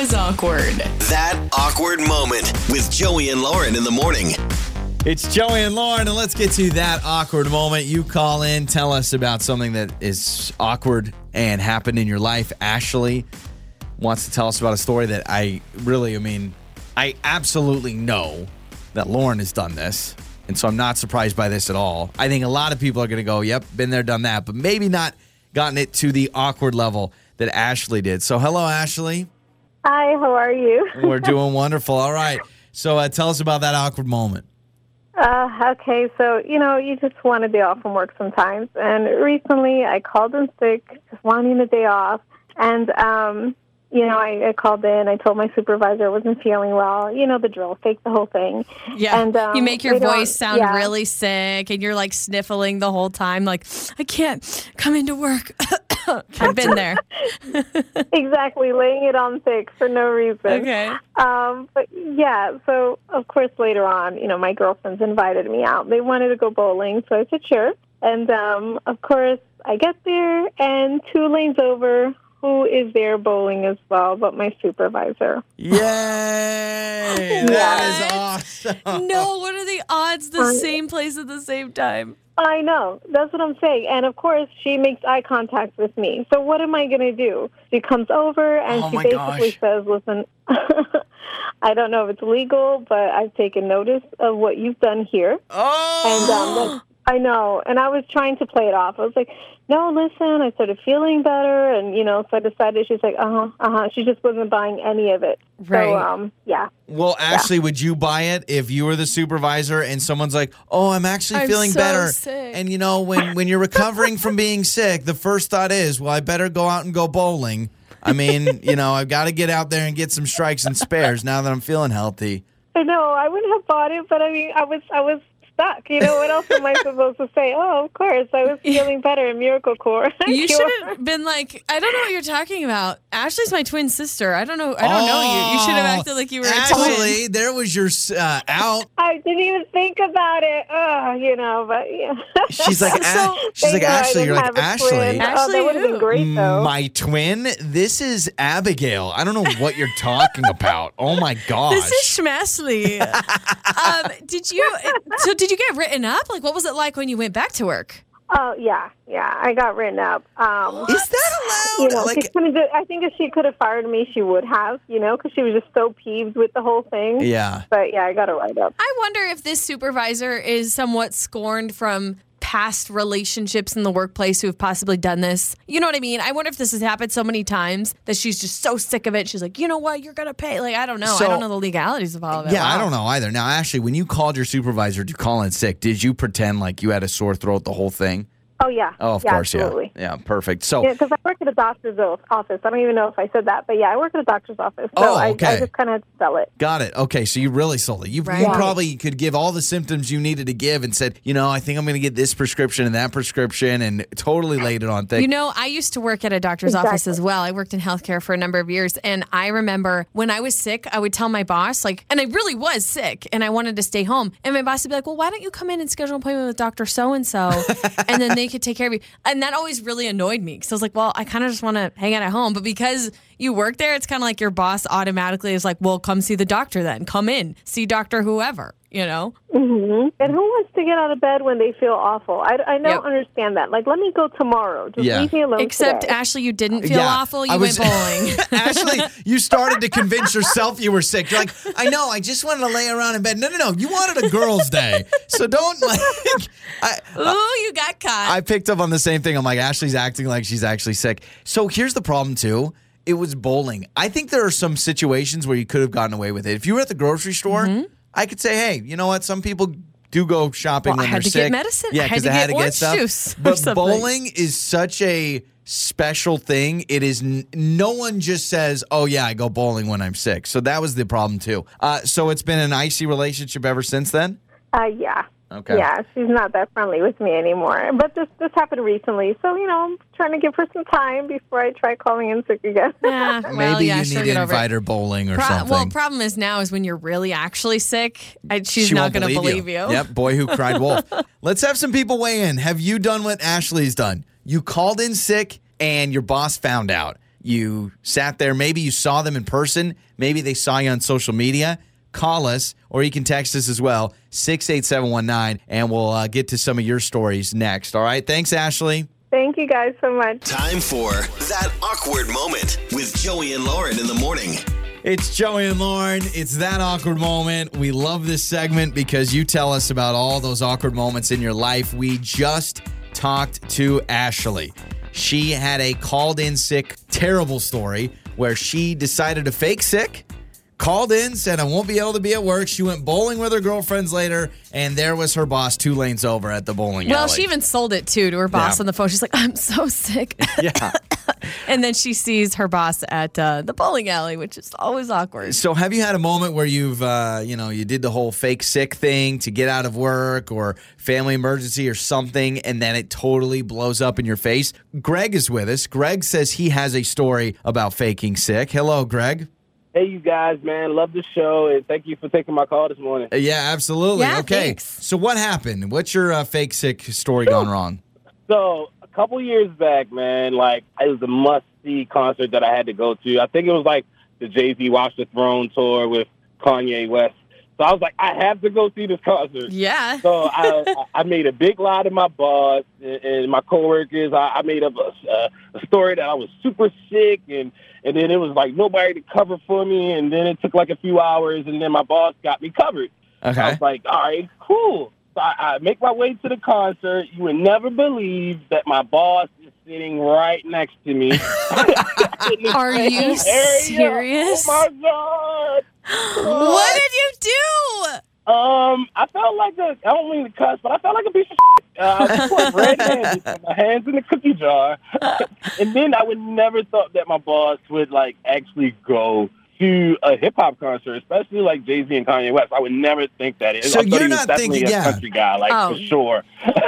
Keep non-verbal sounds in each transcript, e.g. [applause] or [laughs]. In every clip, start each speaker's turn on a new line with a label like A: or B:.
A: was awkward.
B: That awkward moment with Joey and Lauren in the morning.
C: It's Joey and Lauren, and let's get to that awkward moment. You call in, tell us about something that is awkward and happened in your life. Ashley wants to tell us about a story that I really, I mean, I absolutely know that Lauren has done this. And so I'm not surprised by this at all. I think a lot of people are going to go, yep, been there, done that, but maybe not gotten it to the awkward level that Ashley did. So, hello, Ashley.
D: Hi, how are you? [laughs]
C: We're doing wonderful. All right. So, uh, tell us about that awkward moment.
D: Uh, okay, so you know, you just want a day off from work sometimes. And recently, I called in sick, just wanting a day off. And um, you know, I, I called in. I told my supervisor I wasn't feeling well. You know, the drill, fake the whole thing.
E: Yeah.
D: And, um,
E: you make your voice sound
D: yeah.
E: really sick and you're like sniffling the whole time, like, I can't come into work. [laughs] [laughs] I've been there. [laughs]
D: exactly laying it on thick for no reason.
E: Okay.
D: Um, but yeah, so of course later on, you know, my girlfriends invited me out. They wanted to go bowling, so I said sure. And um, of course, I get there, and two lanes over, who is there bowling as well? But my supervisor.
C: Yay! [laughs] That is awesome.
E: No, what are the odds the same place at the same time?
D: I know. That's what I'm saying. And of course, she makes eye contact with me. So what am I going to do? She comes over and
C: Oh
D: she basically
C: gosh.
D: says, "Listen, [laughs] I don't know if it's legal, but I've taken notice of what you've done here."
C: Oh!
D: And um, that, I know. And I was trying to play it off. I was like, "No, listen, I started feeling better." And you know, so I decided. She's like, "Uh huh, uh huh." She just wasn't buying any of it.
E: Right.
D: So um, yeah.
C: well, Ashley, would you buy it if you were the supervisor and someone's like, "Oh, I'm actually
E: I'm
C: feeling
E: so
C: better,"
E: sick.
C: and you know, when when you're recovering from [laughs] being sick, the first thought is, "Well, I better go out and go bowling." I mean, you know, I've got to get out there and get some strikes and spares now that I'm feeling healthy.
D: I know. I wouldn't have bought it, but I mean, I was, I was stuck. You know, what else am I supposed to say? Oh, of course, I was [laughs] feeling better in Miracle Corps. [laughs]
E: You should have been like, I don't know what you're talking about. Ashley's my twin sister. I don't know. I don't know you. You should have acted like you were a twin.
C: Oh, Ashley, there was your uh, out. [laughs]
D: I didn't even think about it. Oh, you know, but yeah.
C: She's like,
E: So-
C: she's like
D: God
C: Ashley. You're like
D: have a twin.
C: Ashley.
D: Oh,
E: Ashley
D: that would have been great, though.
C: My twin. This is Abigail. I don't know what you're talking about. Oh my gosh.
E: This is Schmashley. um, did you? So did you get written up? Like, what was it like when you went back to work?
D: Oh, yeah, yeah. I got written up. Um,
C: Is that
D: you
C: allowed?
D: know,
C: like,
D: she couldn't do, I think if she could have fired me, she would have. You know, because she was just so peeved with the whole thing.
C: yeah.
D: But yeah, I got a write up.
E: I wonder if this supervisor is somewhat scorned from past relationships in the workplace who have possibly done this. You know what I mean? I wonder if this has happened so many times that she's just so sick of it. She's like, you know what? You're gonna pay. Like, I don't know.
C: So-
E: I don't know the legalities of all of it.
C: Yeah, I don't know either. Now, Ashley, when you called your supervisor to call in sick, did you pretend like you had a sore throat the whole thing?
D: Oh, yeah.
C: Oh, of
D: yeah,
C: course,
D: absolutely.
C: yeah. Yeah, perfect. So,
D: Yeah, because I work at a doctor's office. I don't even know if I said that, but yeah, I work at a doctor's office. So
C: Oh,
D: I,
C: okay.
D: I just kind of sell it.
C: got it. Okay, so you really sold it. You, you
E: Right.
C: probably could give all the symptoms you needed to give and said, you know, I think I'm going to get this prescription and that prescription and totally laid it on thick.
E: You know, I used to work at a doctor's office as well. I worked in healthcare for a number of years. And I remember when I was sick, I would tell my boss, like, and I really was sick and I wanted to stay home. And my boss would be like, well, why don't you come in and schedule an appointment with Dr. So and so? [laughs] And then they could take care of you. And that always really annoyed me because I was like, well, I kind of just want to hang out at home. But because you work there, it's kind of like your boss automatically is like, well, come see the doctor then. Come in, see Dr. Whoever, you know?
D: hmm And who wants to get out of bed when they feel awful? I, I don't
E: Yep.
D: understand that. Like, let me go tomorrow. Just
C: Yeah.
D: leave me alone.
E: Except,
D: today.
E: Ashley, you didn't feel
C: Yeah,
E: awful. You
C: I was-
E: went bowling. [laughs]
C: Ashley, you started to convince yourself you were sick. You're like, I know, I just wanted to lay around in bed. No, no, no. You wanted a girl's day. So don't [laughs] like I
E: Ooh, you got caught.
C: I picked up on the same thing. I'm like, Ashley's acting like she's actually sick. So here's the problem too. It was bowling. I think there are some situations where you could have gotten away with it. If you were at the grocery store, I could say, hey, you know what? Some people do go shopping.
E: Well,
C: when
E: I had
C: they're
E: to get
C: sick.
E: medicine.
C: Yeah,
E: I had
C: because
E: to
C: they had
E: get
C: to get stuff.
E: juice [laughs] or
C: But
E: something.
C: bowling is such a special thing. It is n- no one just says, "Oh yeah, I go bowling when I'm sick." So that was the problem too. Uh, so it's been an icy relationship ever since then.
D: Uh, yeah.
C: Okay.
D: Yeah, she's not that friendly with me anymore. But this this happened recently, so you know, I'm trying to give her some time before I try calling in sick again.
E: Yeah, [laughs] well,
C: Maybe
E: yeah,
C: you need to invite her bowling or
E: Pro-
C: something.
E: well, problem is now is when you're really actually sick, I, she's
C: She
E: not
C: won't
E: going to believe you.
C: Yep, boy who cried wolf. [laughs] Let's have some people weigh in. Have you done what Ashley's done? You called in sick and your boss found out. you sat there. Maybe you saw them in person. Maybe they saw you on social media. Call us or you can text us as well, 68719, and we'll uh, get to some of your stories next. All right. Thanks, Ashley.
D: Thank you guys so much.
B: Time for that awkward moment with Joey and Lauren in the morning.
C: It's Joey and Lauren. It's that awkward moment. We love this segment because you tell us about all those awkward moments in your life. We just talked to Ashley. She had a called in sick, terrible story where she decided to fake sick, called in, said, I won't be able to be at work. She went bowling with her girlfriends later, and there was her boss two lanes over at the bowling
E: Well,
C: alley.
E: Well, she even sold it too to her boss
C: Yeah.
E: on the phone. She's like, I'm so sick. [laughs]
C: yeah. [laughs]
E: and then she sees her boss at uh, the bowling alley, which is always awkward.
C: So have you had a moment where you've uh, you know you did the whole fake sick thing to get out of work or family emergency or something and then it totally blows up in your face? Greg is with us. Greg says he has a story about faking sick. Hello, Greg.
A: Hey, you guys, man. Love the show, and thank you for taking my call this morning.
C: Yeah, absolutely.
E: Yeah,
C: okay.
E: thanks.
C: So what happened? What's your uh, fake sick story gone wrong?
A: So, a couple years back, man, like, it was a must see concert that I had to go to. I think it was like the Jay Z Watch the Throne tour with Kanye West. So, I was like, I have to go see this concert.
E: Yeah. [laughs]
A: So I, I made a big lie to my boss and, and my coworkers. I, I made up a, a, a story that I was super sick, and and then it was like nobody to cover for me. And then it took like a few hours, and then my boss got me covered. Okay. I
C: Okay.
A: was like, all right, cool. So I, I make my way to the concert. You would never believe that my boss is sitting right next to me. [laughs] [laughs]
E: Are you
A: area.
E: serious?
A: Oh my god!
E: What did you do?
A: Um, I felt like a, I don't mean to cuss, but I felt like a piece of shit. Uh, I was red-handed, [laughs] with my hands in the cookie jar. [laughs] and then I would never thought that my boss would, like, actually go to a hip-hop concert, especially, like, Jay-Z and Kanye West. I would never think that. I
C: So
A: thought
C: you're
A: was
C: not thinking-
A: a
C: yeah.
A: country guy, like,
E: Oh.
A: for sure.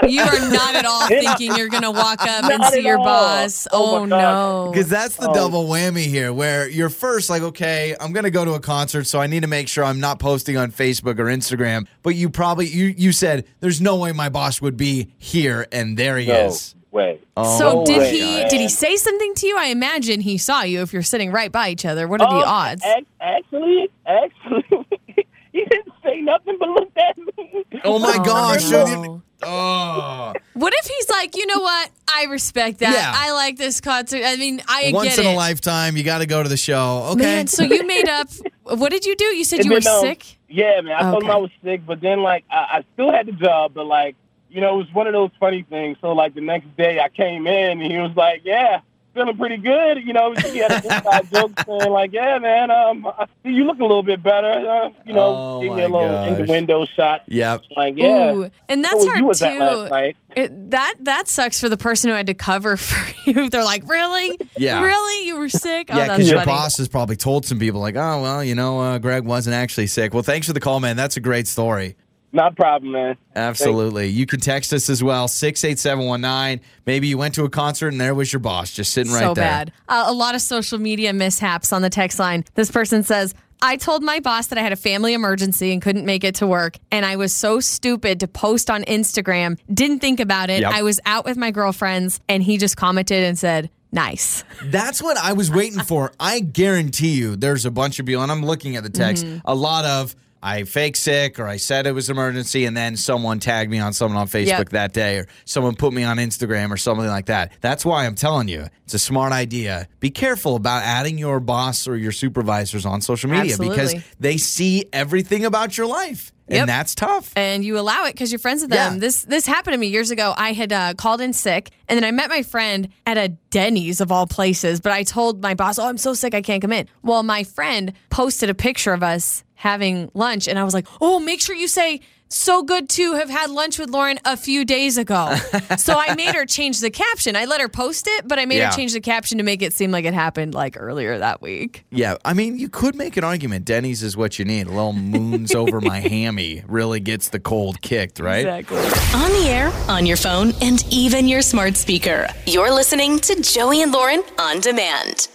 E: You are not at all [laughs] thinking you're going to walk up and see your
A: all.
E: boss.
A: Oh,
E: Oh, no.
C: Because that's the
A: Oh.
C: double whammy here, where you're first like, okay, I'm gonna go to a concert, so I need to make sure I'm not posting on Facebook or Instagram. But you probably you you said there's no way my boss would be here, and there he
A: No
C: is.
A: Way.
C: Oh,
E: So
A: No
E: did
A: way,
E: he
A: man.
E: did he say something to you? I imagine he saw you if you're sitting right by each other. What are the
A: Um,
E: odds?
A: ac- Actually, actually, [laughs] he didn't say nothing but looked at me.
C: Oh my
E: Oh,
C: gosh!
E: no.
C: Oh,
E: What if he's like, you know what? I respect that.
C: Yeah.
E: I like this concert. I mean, I
C: once
E: get
C: in
E: it.
C: a lifetime, you got to go to the show. Okay.
E: Man, so you made up. [laughs] What did you do? You said
A: And
E: you were
A: um,
E: sick.
A: Yeah, man. I told him I was sick, but then like I, I still had the job, but like you know, it was one of those funny things. So like the next day, I came in and he was like, "Yeah, feeling pretty good." You know, he had an inside [laughs] joke saying like, "Yeah, man, um, I see you look a little bit better." Uh, you know,
C: Oh,
A: gave me
C: my
A: a little
C: gosh.
A: innuendo shot.
C: Yep.
A: Like, yeah,
E: Ooh, and that's
A: where you
E: hard
A: was last
E: too.
A: night.
E: It, that that sucks for the person who had to cover [laughs] for you. They're like, really,
C: Yeah.
E: really, you were sick. Oh,
C: Yeah,
E: that's
C: because your boss has probably told some people like, "Oh, well, you know, uh, Greg wasn't actually sick." Well, thanks for the call, man. That's a great story.
A: Not a problem, man.
C: Absolutely. You can text us as well, 68719. Maybe you went to a concert and there was your boss just sitting right
E: so
C: there.
E: So bad. Uh, a lot of social media mishaps on the text line. This person says, I told my boss that I had a family emergency and couldn't make it to work. And I was so stupid to post on Instagram, didn't think about it.
C: Yep.
E: I was out with my girlfriends and he just commented and said, nice. [laughs]
C: That's what I was waiting for. I guarantee you there's a bunch of people, and I'm looking at the text,
E: Mm-hmm.
C: a lot of I fake sick or I said it was emergency and then someone tagged me on someone on Facebook
E: Yep.
C: that day or someone put me on Instagram or something like that. That's why I'm telling you, it's a smart idea. Be careful about adding your boss or your supervisors on social media because they see everything about your life.
E: Yep.
C: And that's tough.
E: and you allow it because you're friends with them.
C: Yeah.
E: This this happened to me years ago. I had uh, called in sick, and then I met my friend at a Denny's of all places. But I told my boss, "Oh, I'm so sick, I can't come in." Well, my friend posted a picture of us having lunch, and I was like, "Oh, make sure you say." So good to have had lunch with Lauren a few days ago. [laughs] so I made her change the caption. I let her post it, but I made
C: Yeah.
E: her change the caption to make it seem like it happened like earlier that week.
C: Yeah, I mean, you could make an argument. Denny's is what you need. A little moons over my [laughs] hammy really gets the cold kicked, right?
E: Exactly.
F: On the air, on your phone, and even your smart speaker. You're listening to Joey and Lauren on demand.